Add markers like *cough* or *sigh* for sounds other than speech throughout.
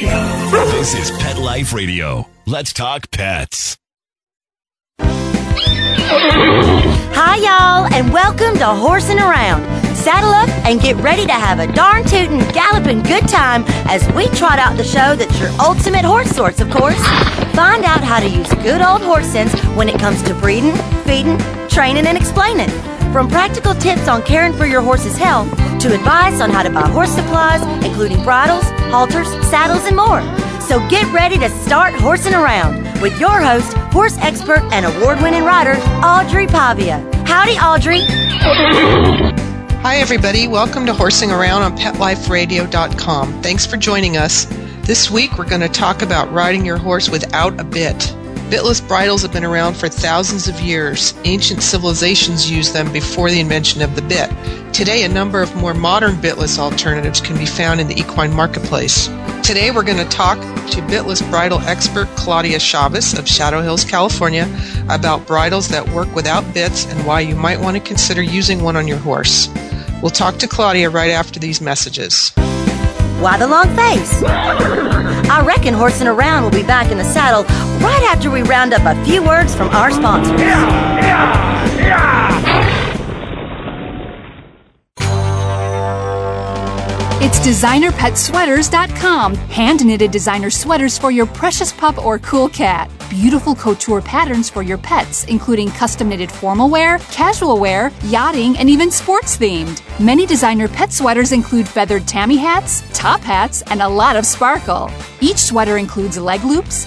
This is Pet Life Radio. Let's talk pets. Hi, y'all, and welcome to Horsing Around. Saddle up and get ready to have a darn tootin', galloping good time as we trot out the show that's your ultimate horse sorts, of course. Find out how to use good old horse sense when it comes to breeding, feeding, training, and explaining. From practical tips on caring for your horse's health to advice on how to buy horse supplies, including bridles, halters, saddles, and more. So get ready to start horsing around with your host, horse expert and award winning rider, Audrey Pavia. Howdy, Audrey. Hi, everybody. Welcome to Horsing Around on PetLifeRadio.com. Thanks for joining us. This week, we're going to talk about riding your horse without a bit. Bitless bridles have been around for thousands of years. Ancient civilizations used them before the invention of the bit. Today, a number of more modern bitless alternatives can be found in the equine marketplace. Today, we're going to talk to bitless bridle expert Claudia Chavez of Shadow Hills, California, about bridles that work without bits and why you might want to consider using one on your horse. We'll talk to Claudia right after these messages. Why the long face? I reckon horsing around will be back in the saddle right after we round up a few words from our sponsors. It's designerpetsweaters.com. Hand knitted designer sweaters for your precious pup or cool cat. Beautiful couture patterns for your pets, including custom knitted formal wear, casual wear, yachting, and even sports themed. Many designer pet sweaters include feathered tammy hats, top hats, and a lot of sparkle. Each sweater includes leg loops,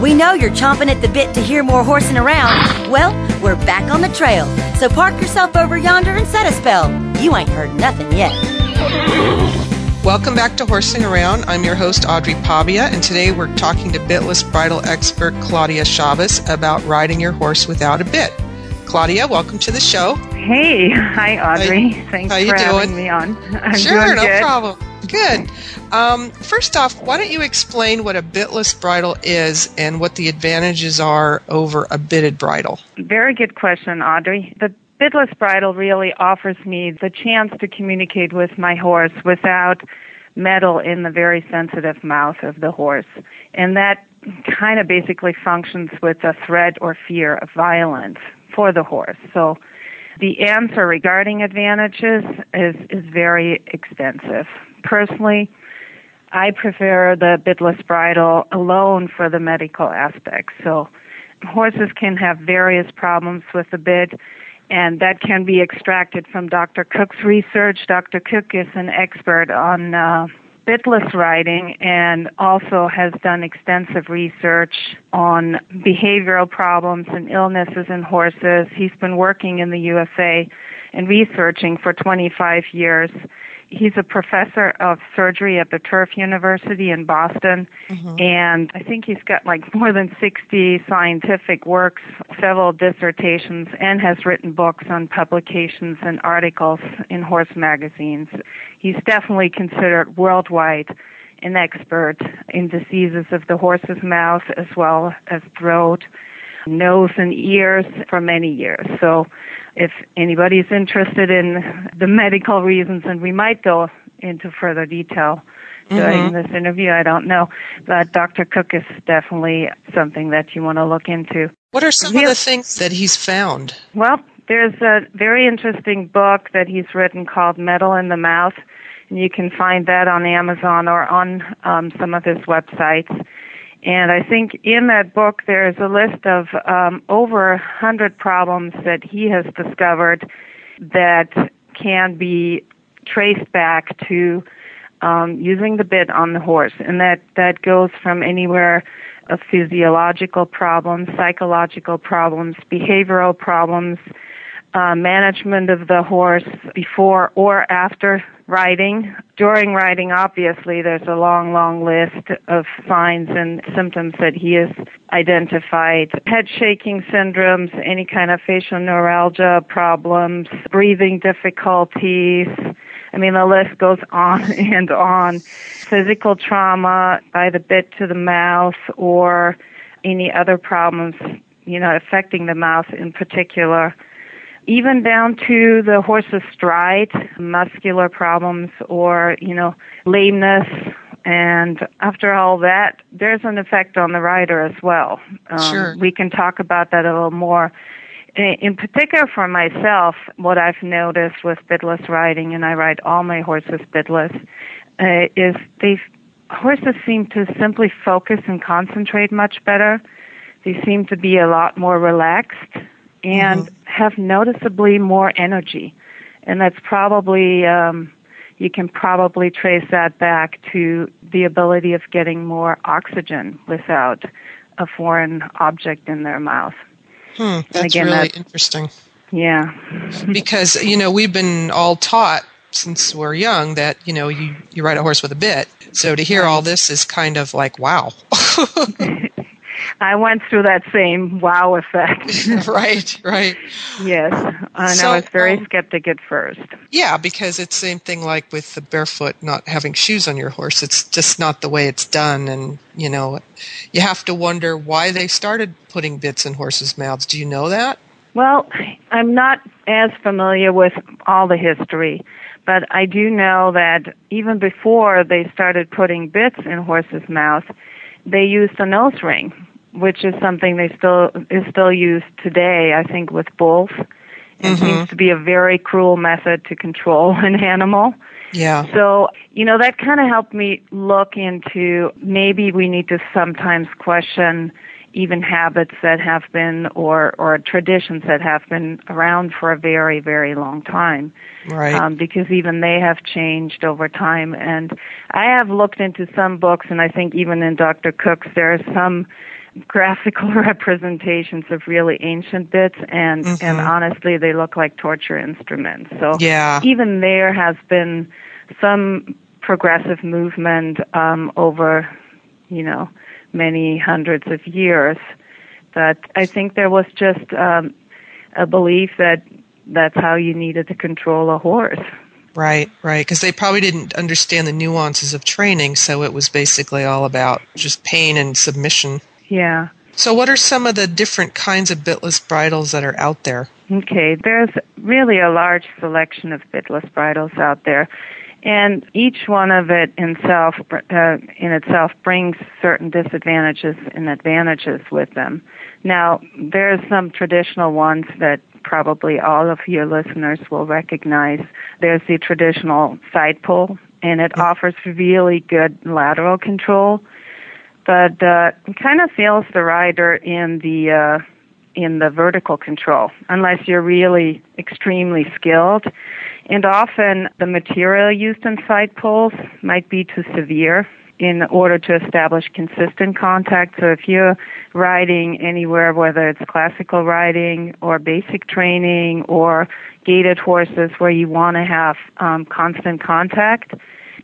We know you're chomping at the bit to hear more horsing around. Well, we're back on the trail. So park yourself over yonder and set a spell. You ain't heard nothing yet. Welcome back to Horsing Around. I'm your host, Audrey Pavia, and today we're talking to bitless bridle expert Claudia Chavez about riding your horse without a bit. Claudia, welcome to the show. Hey, hi Audrey. How, Thanks how you for doing? having me on. *laughs* I'm sure, doing no good. problem. Good. Um, first off, why don't you explain what a bitless bridle is and what the advantages are over a bitted bridle? Very good question, Audrey. The bitless bridle really offers me the chance to communicate with my horse without metal in the very sensitive mouth of the horse. And that kind of basically functions with a threat or fear of violence for the horse. So the answer regarding advantages is, is very extensive. Personally, I prefer the bitless bridle alone for the medical aspect. So horses can have various problems with the bit and that can be extracted from Dr. Cook's research. Dr. Cook is an expert on uh, bitless riding and also has done extensive research on behavioral problems and illnesses in horses. He's been working in the USA and researching for 25 years. He's a professor of surgery at the Tufts University in Boston, mm-hmm. and I think he's got like more than 60 scientific works, several dissertations, and has written books on publications and articles in horse magazines. He's definitely considered worldwide an expert in diseases of the horse's mouth as well as throat, nose, and ears for many years. So if anybody's interested in the medical reasons, and we might go into further detail during this interview, I don't know. But Dr. Cook is definitely something that you want to look into. What are some of Yeah. the things that he's found? Well, there's a very interesting book that he's written called Metal in the Mouth, and you can find that on Amazon or on um, some of his websites. And I think in that book there is a list of um, over a hundred problems that he has discovered that can be traced back to um, using the bit on the horse, and that that goes from anywhere of physiological problems, psychological problems, behavioral problems, uh, management of the horse before or after riding. During riding, obviously, there's a long, long list of signs and symptoms that he has identified. Head shaking syndromes, any kind of facial neuralgia problems, breathing difficulties. I mean, the list goes on *laughs* and on. Physical trauma by the bit to the mouth or any other problems, you know, affecting the mouth in particular even down to the horse's stride, muscular problems or, you know, lameness. And after all that, there's an effect on the rider as well. Um, sure. We can talk about that a little more. In particular for myself, what I've noticed with bitless riding, and I ride all my horses bitless, uh, is they horses seem to simply focus and concentrate much better. They seem to be a lot more relaxed and mm-hmm. Have noticeably more energy. And that's probably, um, you can probably trace that back to the ability of getting more oxygen without a foreign object in their mouth. Hmm, that's again, really that's, interesting. Yeah. *laughs* because, you know, we've been all taught since we're young that, you know, you, you ride a horse with a bit. So to hear all this is kind of like, wow. *laughs* *laughs* I went through that same wow effect. *laughs* right, right. Yes, and so, I was very um, skeptic at first. Yeah, because it's the same thing like with the barefoot not having shoes on your horse. It's just not the way it's done, and you know, you have to wonder why they started putting bits in horses' mouths. Do you know that? Well, I'm not as familiar with all the history, but I do know that even before they started putting bits in horses' mouths, they used a nose ring which is something they still is still used today. I think with bulls, it mm-hmm. seems to be a very cruel method to control *laughs* an animal. Yeah. So, you know, that kind of helped me look into maybe we need to sometimes question even habits that have been or or traditions that have been around for a very very long time right um, because even they have changed over time and i have looked into some books and i think even in dr cook's there are some graphical *laughs* representations of really ancient bits and mm-hmm. and honestly they look like torture instruments so yeah. even there has been some progressive movement um, over you know many hundreds of years but i think there was just um, a belief that that's how you needed to control a horse Right, right. Because they probably didn't understand the nuances of training, so it was basically all about just pain and submission. Yeah. So, what are some of the different kinds of bitless bridles that are out there? Okay, there's really a large selection of bitless bridles out there, and each one of it in itself, uh, in itself brings certain disadvantages and advantages with them. Now, there's some traditional ones that probably all of your listeners will recognize. There's the traditional side pull, and it offers really good lateral control but uh, kind of fails the rider in the uh, in the vertical control unless you're really extremely skilled. And often the material used in side pulls might be too severe in order to establish consistent contact. So if you're riding anywhere, whether it's classical riding or basic training or gaited horses where you want to have um, constant contact,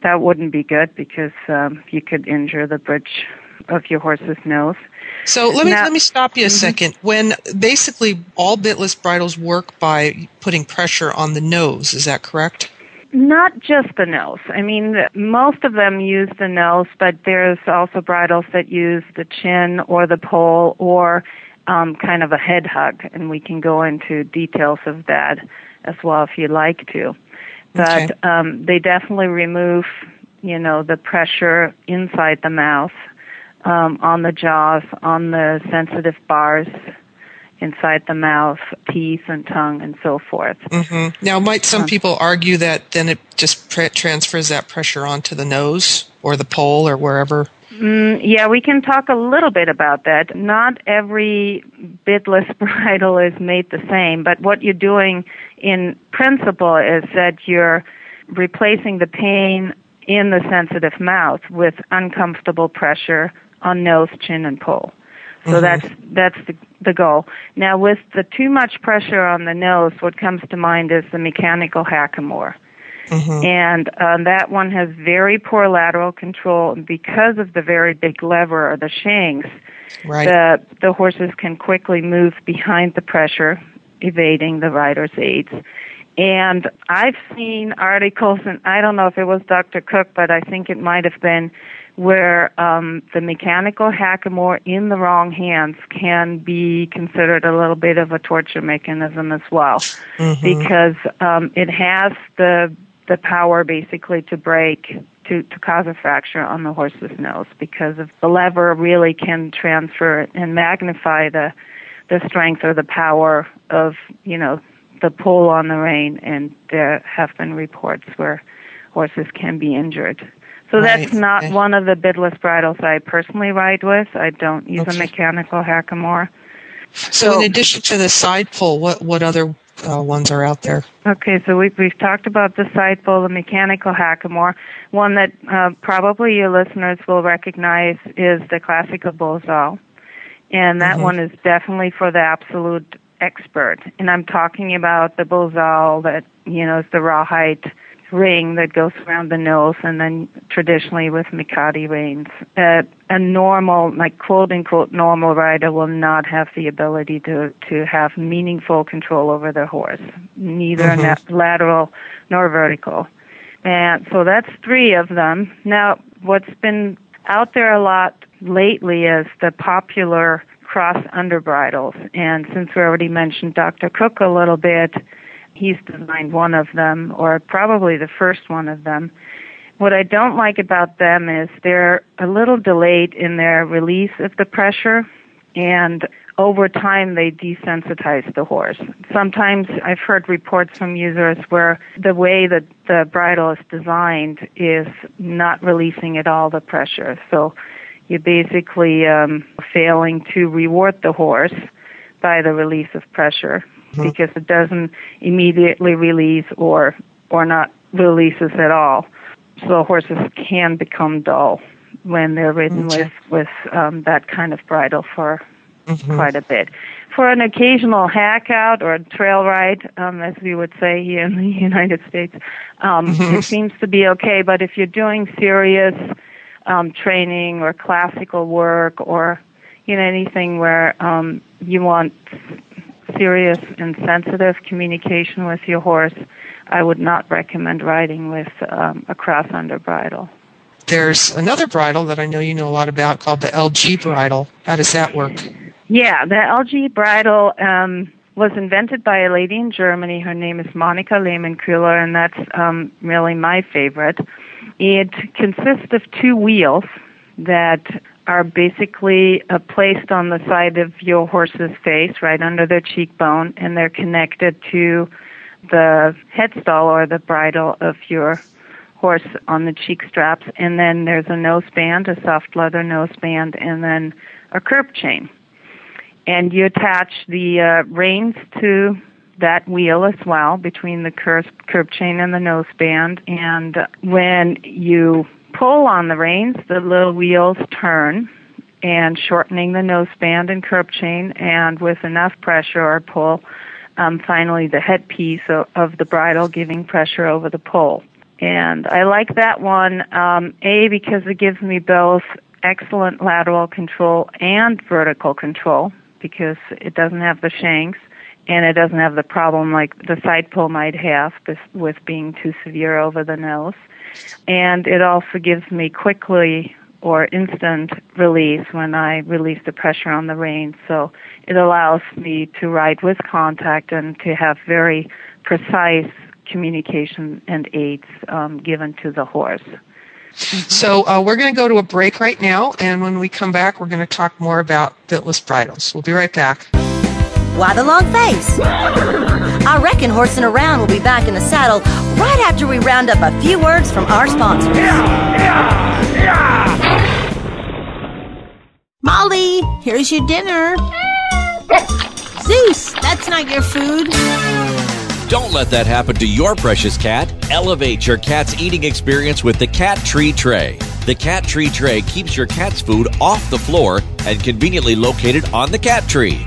that wouldn't be good because um, you could injure the bridge of your horse's nose. So let me now, let me stop you a mm-hmm. second. When basically all bitless bridles work by putting pressure on the nose, is that correct? Not just the nose. I mean, most of them use the nose, but there's also bridles that use the chin or the poll or um, kind of a head hug, and we can go into details of that as well if you'd like to. But okay. um, they definitely remove, you know, the pressure inside the mouth um, on the jaws, on the sensitive bars inside the mouth, teeth and tongue, and so forth. Mm-hmm. Now, might some um, people argue that then it just pre- transfers that pressure onto the nose or the poll or wherever? Mm, yeah, we can talk a little bit about that. Not every bitless *laughs* bridle is made the same, but what you're doing in principle is that you're replacing the pain in the sensitive mouth with uncomfortable pressure on nose, chin, and poll. So mm-hmm. that's that's the, the goal. Now, with the too much pressure on the nose, what comes to mind is the mechanical hackamore. Mm-hmm. And um, that one has very poor lateral control. And because of the very big lever or the shanks, right. the, the horses can quickly move behind the pressure, evading the rider's aids. And I've seen articles, and I don't know if it was Dr. Cook, but I think it might have been, where um, the mechanical hackamore in the wrong hands can be considered a little bit of a torture mechanism as well, mm-hmm. because um, it has the the power basically to break to, to cause a fracture on the horse's nose because of the lever really can transfer and magnify the the strength or the power of you know the pull on the rein. And there have been reports where horses can be injured so right. that's not okay. one of the bitless bridles I personally ride with. I don't use okay. a mechanical hackamore. So, so, in addition to the side pull, what what other uh, ones are out there? Okay, so we've we've talked about the side pull, the mechanical hackamore. One that uh, probably your listeners will recognize is the classical Bosal, and that mm-hmm. one is definitely for the absolute expert. And I'm talking about the Bosal that you know is the rawhide ring that goes around the nose and then traditionally with mecate reins. Uh, a normal, like quote unquote normal rider will not have the ability to, to have meaningful control over their horse, neither mm-hmm. lateral nor vertical. And so that's three of them. Now, what's been out there a lot lately is the popular cross underbridles. And since we already mentioned Dr. Cook a little bit, He's designed one of them, or probably the first one of them. What I don't like about them is they're a little delayed in their release of the pressure, and over time they desensitize the horse. Sometimes I've heard reports from users where the way that the bridle is designed is not releasing at all the pressure. So you're basically um, failing to reward the horse by the release of pressure mm-hmm. because it doesn't immediately release or or not releases at all. So horses can become dull when they're ridden with with um, that kind of bridle for mm-hmm. quite a bit. For an occasional hack out or a trail ride, um, as we would say here in the *laughs* United States, um, mm-hmm. it seems to be okay. But if you're doing serious um, training or classical work or you know anything where um, you want serious and sensitive communication with your horse, I would not recommend riding with um, a cross under bridle. There's another bridle that I know you know a lot about called the LG bridle. How does that work? Yeah, the LG bridle um, was invented by a lady in Germany. Her name is Monika Lehmann-Kühler, and that's um, really my favorite. It consists of two wheels that are basically uh, placed on the side of your horse's face, right under their cheekbone, and they're connected to the headstall or the bridle of your horse on the cheek straps. And then there's a nose band, a soft leather nose band, and then a curb chain. And you attach the uh, reins to that wheel as well between the curb, curb chain and the nose band. And when you pull on the reins, the little wheels turn and shortening the nose band and curb chain and with enough pressure or pull, um, finally the headpiece of, of the bridle giving pressure over the poll. And I like that one, um, A, because it gives me both excellent lateral control and vertical control because it doesn't have the shanks and it doesn't have the problem like the side pull might have with being too severe over the nose and it also gives me quickly or instant release when I release the pressure on the reins. So it allows me to ride with contact and to have very precise communication and aids um, given to the horse. So uh, we're going to go to a break right now, and when we come back, we're going to talk more about bitless bridles. We'll be right back. Why the long face? *laughs* I reckon horsing around will be back in the saddle right after we round up a few words from our sponsors. Yeah, yeah, yeah. Molly, here's your dinner. Zeus, that's not your food. Don't let that happen to your precious cat. Elevate your cat's eating experience with the Cat Tree Tray. The Cat Tree Tray keeps your cat's food off the floor and conveniently located on the cat tree.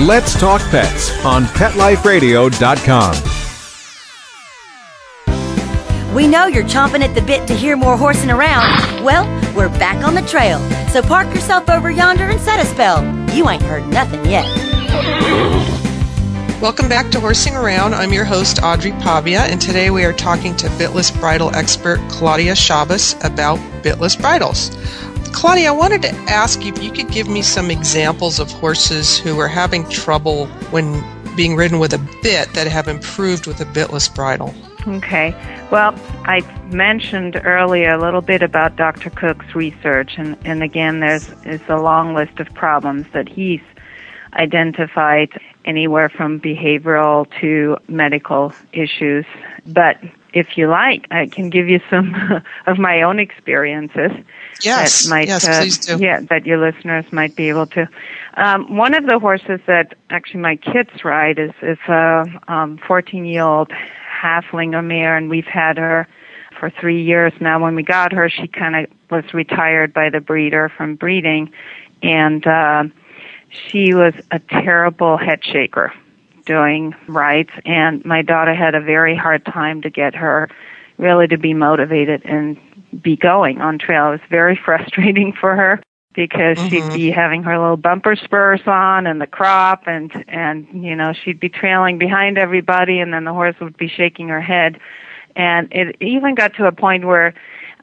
Let's Talk Pets on PetLifeRadio.com. We know you're chomping at the bit to hear more horsing around. Well, we're back on the trail. So park yourself over yonder and set a spell. You ain't heard nothing yet. Welcome back to Horsing Around. I'm your host, Audrey Pavia, and today we are talking to bitless bridle expert Claudia Chavez about bitless bridles. Claudia, I wanted to ask you if you could give me some examples of horses who are having trouble when being ridden with a bit that have improved with a bitless bridle. Okay. Well, I mentioned earlier a little bit about Dr. Cook's research, and, and again, there's is a long list of problems that he's identified, anywhere from behavioral to medical issues. But if you like, I can give you some *laughs* of my own experiences. Yes, that might, yes, uh, please do. Yeah, that your listeners might be able to. Um, one of the horses that actually my kids ride is is a um, 14 year old Haflinger mare, and we've had her for three years now. When we got her, she kind of was retired by the breeder from breeding, and uh, she was a terrible head shaker doing rides, and my daughter had a very hard time to get her really to be motivated and be going on trail. It was very *laughs* frustrating for her because Mm-hmm. she'd be having her little bumper spurs on and the crop and and you know she'd be trailing behind everybody and then the horse would be shaking her head and it even got to a point where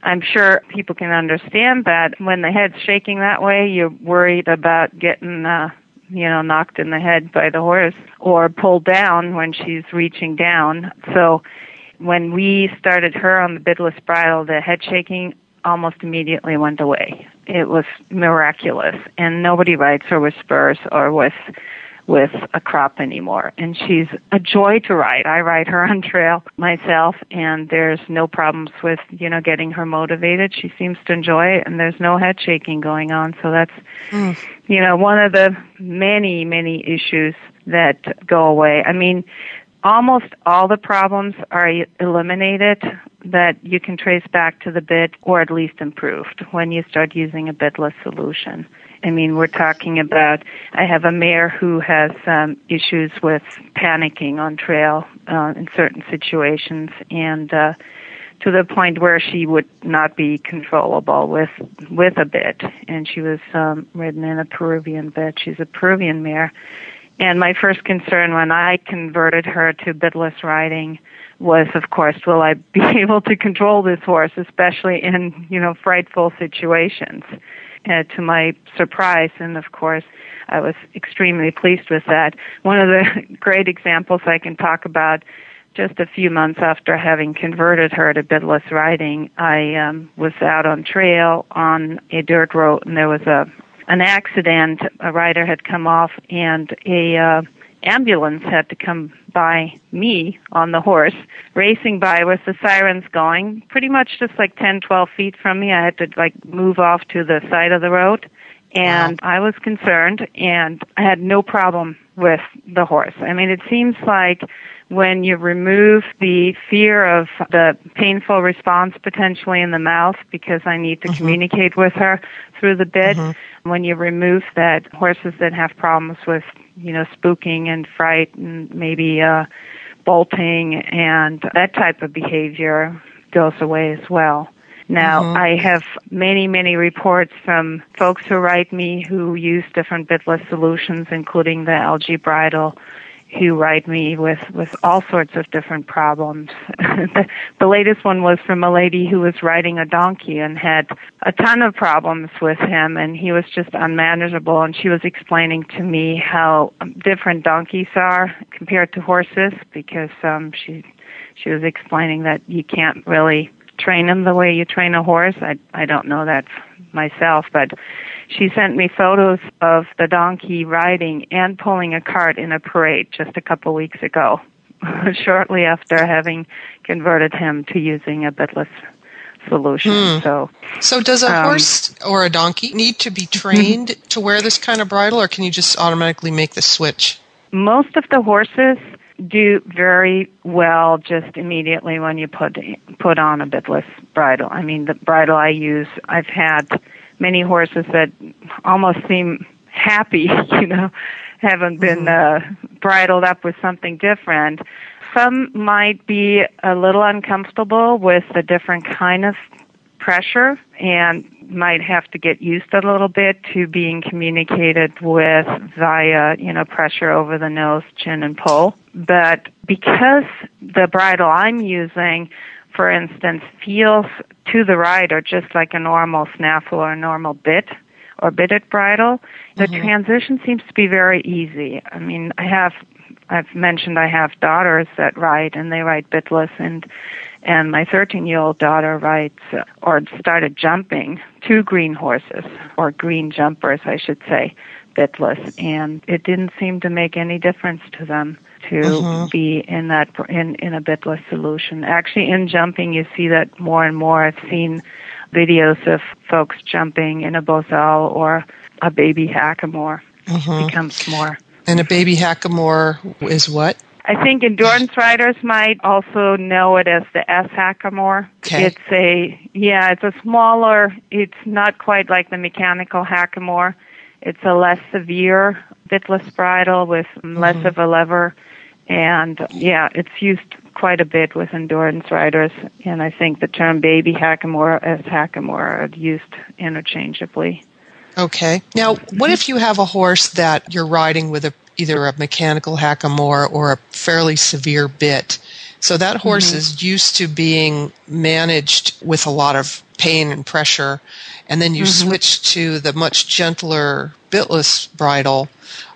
I'm sure people can understand that when the head's shaking that way you're worried about getting uh you know knocked in the head by the horse or pulled down when she's reaching down so when we started her on the bitless bridle the head shaking almost immediately went away. It was miraculous, and nobody rides her with spurs or with with a crop anymore. And she's a joy to ride. I ride her *laughs* on trail myself, and there's no problems with you know getting her motivated. She seems to enjoy it, and there's no head shaking going on. So that's mm. you know one of the many many issues that go away. I mean, almost all the problems are eliminated that you can trace back to the bit or at least improved when you start using a bitless solution. I mean, we're talking about, I have a mare who has um, issues with panicking on trail uh, in certain situations and uh, to the point where she would not be controllable with with a bit and she was um, ridden in a Peruvian bit. She's a Peruvian mare and my first concern when I converted her to bitless riding was, of course, will I be *laughs* able to control this horse, especially in, you know, frightful situations? Uh, to my surprise, and of course, I was extremely pleased with that. One of the *laughs* great examples I can talk about just a few months after having converted her to bitless riding, I um, was out on trail on a dirt road, and there was a an accident. A rider had come off, and a uh, ambulance had to come by me on the horse, racing by with the sirens going, pretty much just like ten, twelve feet from me. I had to like move off to the side of the road, and I was concerned, and I had no problem with the horse. I mean, it seems like when you remove the fear of the painful response potentially in the mouth because I need to mm-hmm. communicate with her through the bit, mm-hmm. when you remove that, horses that have problems with, you know, spooking and fright and maybe uh, bolting and that type of behavior goes away as well. Now, mm-hmm. I have many, many reports from folks who write me who use different bitless solutions, including the LG bridle, who write me with, with all sorts of different problems. the, *laughs* the latest one was from a lady who was riding a donkey and had a ton of problems with him and he was just unmanageable and she was explaining to me how different donkeys are compared to horses because um she she was explaining that you can't really train them the way you train a horse. I I don't know that myself, but she sent me photos of the donkey riding and pulling a cart in a parade just a couple weeks ago, *laughs* shortly after having converted him to using a bitless solution. Hmm. So, So, does a Um, horse or a donkey need to be trained *laughs* to wear this kind of bridle, or can you just automatically make the switch? most of the horses do very well just immediately when you put put on a bitless bridle. I mean, the bridle I use, I've had many horses that almost seem happy, *laughs* you know, haven't been uh, bridled up with something different. Some might be a little uncomfortable with the different kind of pressure and might have to get used a little bit to being communicated with via, you know, pressure over the nose, chin, and poll. But because the bridle I'm using, for instance, feels to the rider just like a normal snaffle or a normal bit or bitted bridle, the mm-hmm. transition seems to be very easy. I mean, I have I've mentioned I have daughters that ride and they ride bitless and and my 13 year old daughter rides or started jumping two green horses or green jumpers I should say bitless. And it didn't seem to make any difference to them to Mhm. be in that in in a bitless solution actually in jumping you see that more and more I've seen videos of folks jumping in a bozal or a baby hackamore Mhm. becomes more And a baby hackamore is what? I think endurance riders might also know it as the S hackamore. Okay. It's a yeah, it's a smaller. It's not quite like the mechanical hackamore. It's a less severe bitless bridle with less Mhm. of a lever, and yeah, it's used quite a bit with endurance riders. And I think the term baby hackamore as hackamore are used interchangeably. Okay. Now, what if you have a horse that you're riding with a either a mechanical hackamore or a fairly severe bit? So that horse Mm-hmm. is used to being managed with a lot of pain and pressure, and then you Mm-hmm. switch to the much gentler bitless bridle.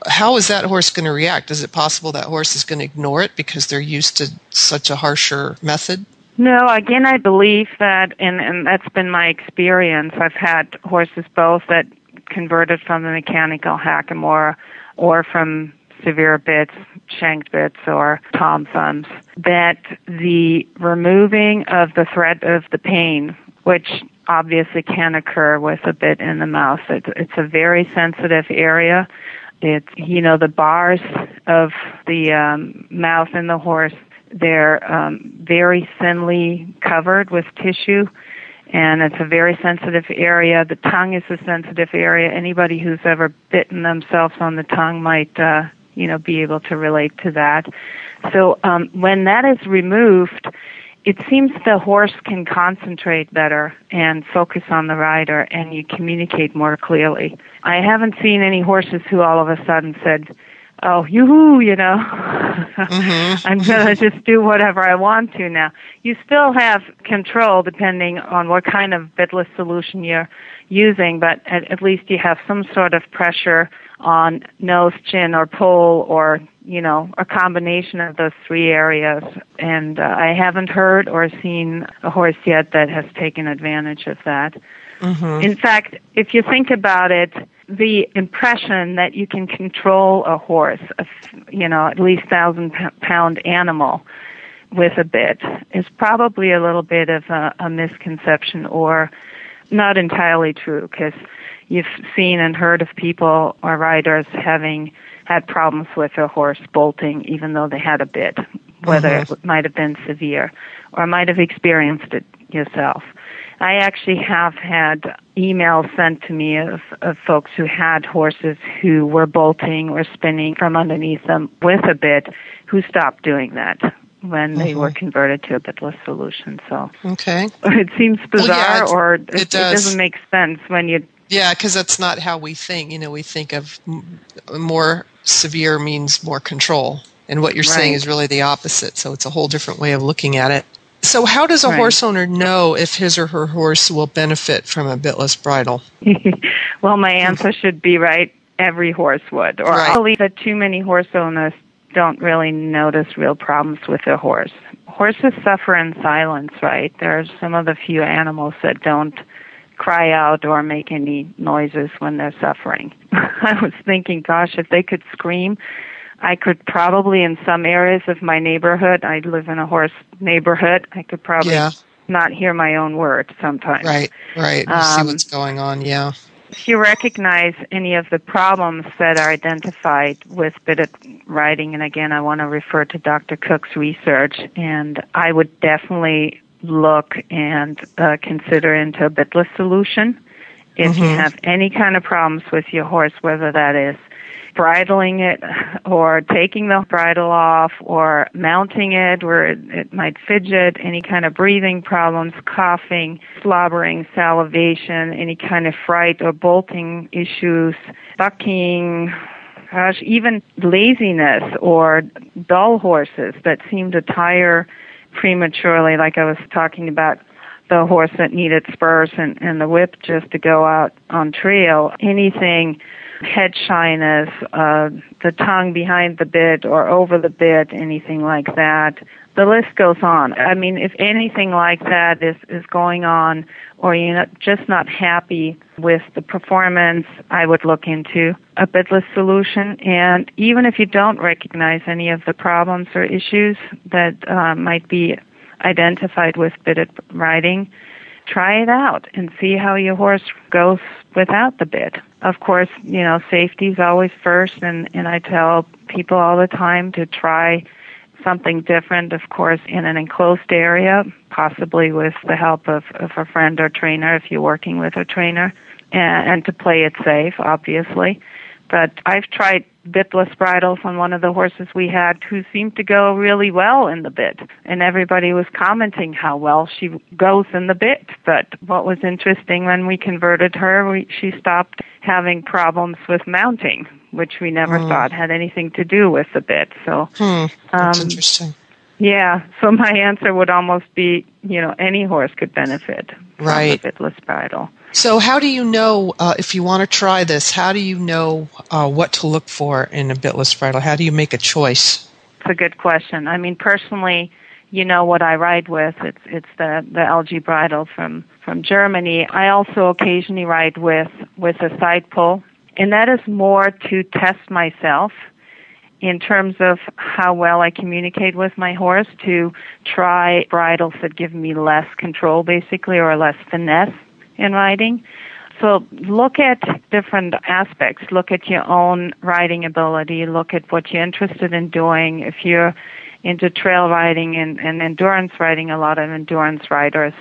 How is that horse going to react? Is it possible that horse is going to ignore it because they're used to such a harsher method? No, again, I believe that, and, and that's been my experience. I've had horses both that converted from the mechanical hackamore or from severe bits, shanked bits, or tom thumbs, that the removing of the threat of the pain, which obviously can occur with a bit in the mouth, it's, it's a very sensitive area. It's, you know, the bars of the um, mouth in the horse they're um, very thinly covered with tissue, and it's a very sensitive area. The tongue is a sensitive area. Anybody who's ever bitten themselves on the tongue might, uh, you know, be able to relate to that. So um, when that is removed, it seems the horse can concentrate better and focus on the rider, and you communicate more clearly. I haven't seen any horses who all of a sudden said, oh, yoo-hoo, you know, mm-hmm. *laughs* I'm going to just do whatever I want to now. You still have control depending on what kind of bitless solution you're using, but at, at least you have some sort of pressure on nose, chin, or poll, or, you know, a combination of those three areas. And uh, I haven't heard or seen a horse yet that has taken advantage of that. In fact, if you think about it, the impression that you can control a horse, a, you know, at least thousand pound animal with a bit is probably a little bit of a, a misconception or not entirely true because you've seen and heard of people or riders having had problems with their horse bolting even though they had a bit, whether it mm-hmm. might have been severe or might have experienced it yourself. I actually have had emails sent to me of, of folks who had horses who were bolting or spinning from underneath them with a bit who stopped doing that when they were mm-hmm. converted to a bitless solution. So Okay. *laughs* it seems bizarre yeah, or it it, it does. doesn't make sense when you Yeah, because that's not how we think. You know, we think of m- more severe means more control. And what you're saying is really the opposite. So it's a whole different way of looking at it. So, how does a Right. horse owner know if his or her horse will benefit from a bitless bridle? *laughs* well, my answer should be right. Every horse would, or Right. I believe that too many horse owners don't really notice real problems with their horse. horses suffer in silence, right? There are some of the few animals that don't cry out or make any noises when they're suffering. *laughs* I was thinking, gosh, if they could scream, I could probably in some areas of my neighborhood, I live in a horse neighborhood, I could probably Yeah. not hear my own words sometimes. Right, right. You see Um, what's going on. Yeah. If you recognize any of the problems that are identified with bitted riding, and again, I want to refer to Dr. Cook's research, and I would definitely look and uh, consider into a bitless solution. If you have any kind of problems with your horse, whether that is bridling it or taking the bridle off or mounting it where it, it might fidget, any kind of breathing problems, coughing, slobbering, salivation, any kind of fright or bolting issues, bucking, gosh, even laziness or dull horses that seem to tire prematurely, like I was talking about the horse that needed spurs and, and the whip just to go out on trail, anything head shyness, uh, the tongue behind the bit or over the bit, anything like that. The list goes on. I mean, if anything like that is, is going on or you're not, just not happy with the performance, I would look into a bitless solution. And even if you don't recognize any of the problems or issues that uh, might be identified with bitted riding, try it out and see how your horse goes without the bit. Of course, you know, safety is always first and, and I tell people all the time to try something different, of course, in an enclosed area, possibly with the help of, of a friend or trainer if you're working with a trainer, and, and to play it safe, obviously. But I've tried bitless bridles on one of the horses we had who seemed to go really well in the bit. And everybody was commenting how well she goes in the bit. But what was interesting when we converted her, we, she stopped having problems with mounting, which we never thought had anything to do with the bit. So, Hmm. That's um, interesting. yeah, so my answer would almost be, you know, any horse could benefit from Right. a bitless bridle. So, how do you know uh, if you want to try this? How do you know uh, what to look for in a bitless bridle? How do you make a choice? It's a good question. I mean, personally, you know what I ride with. It's it's the the LG bridle from from Germany. I also occasionally ride with with a side pull, and that is more to test myself in terms of how well I communicate with my horse to try bridles that give me less control basically or less finesse in riding. So look at different aspects. Look at your own riding ability. Look at what you're interested in doing. If you're into trail riding and, and endurance riding, a lot of endurance riders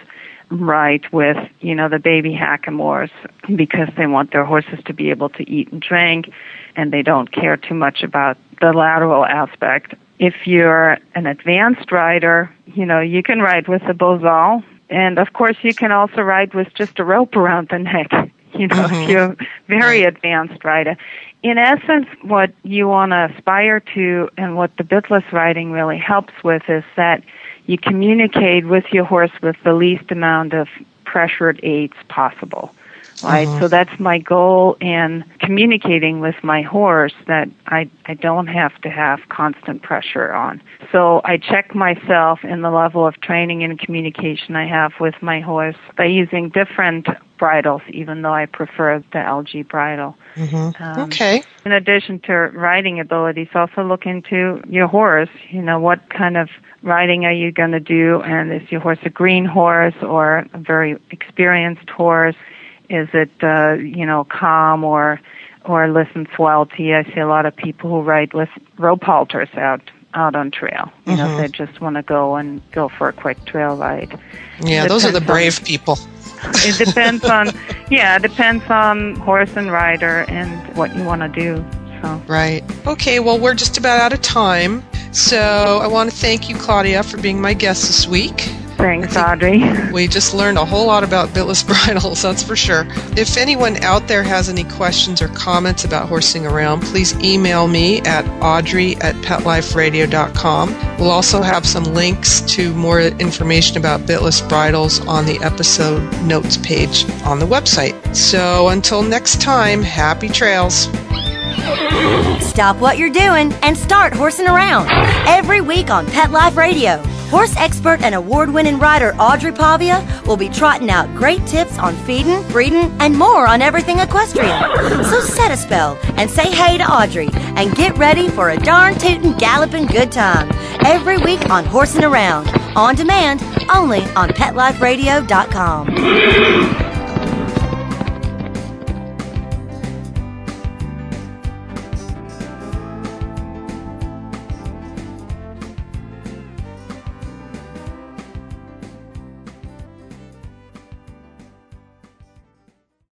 ride with, you know, the baby hackamores because they want their horses to be able to eat and drink and they don't care too much about the lateral aspect. If you're an advanced rider, you know, you can ride with a bozal and of course you can also ride with just a rope around the neck. *laughs* You know, if mm-hmm. you're a very advanced rider. In essence, what you want to aspire to and what the bitless riding really helps with is that you communicate with your horse with the least amount of pressured aids possible. Right? So that's my goal in communicating with my horse that I, I don't have to have constant pressure on. So I check myself in the level of training and communication I have with my horse by using different bridles, even though I prefer the LG bridle. Um, okay. in addition to riding abilities, also look into your horse. You know, what kind of riding are you going to do? And is your horse a green horse or a very experienced horse? Is it, uh, you know, calm or, or listens well to you? I see a lot of people who ride with rope halters out, out on trail. You know, they just want to go and go for a quick trail ride. Yeah, those are the Depends on- brave people. It depends *laughs* on, yeah, it depends on horse and rider and what you want to do. So. Right. Okay, well, we're just about out of time. So I want to thank you, Claudia, for being my guest this week. Thanks, Audrey. We just learned a whole lot about bitless *laughs* bridles, that's for sure. If anyone out there has any questions or comments about horsing around, please email me at audrey at petliferadio.com. We'll also have some links to more information about bitless bridles on the episode notes page on the website. So until next time, happy trails. Stop what you're doing and start horsing around every week on Pet Life Radio. Horse expert and award winning rider Audrey Pavia will be trotting out great tips on feeding, breeding, and more on everything equestrian. So set a spell and say hey to Audrey and get ready for a darn tootin' galloping good time every week on Horsing Around, on demand, only on PetLifeRadio.com.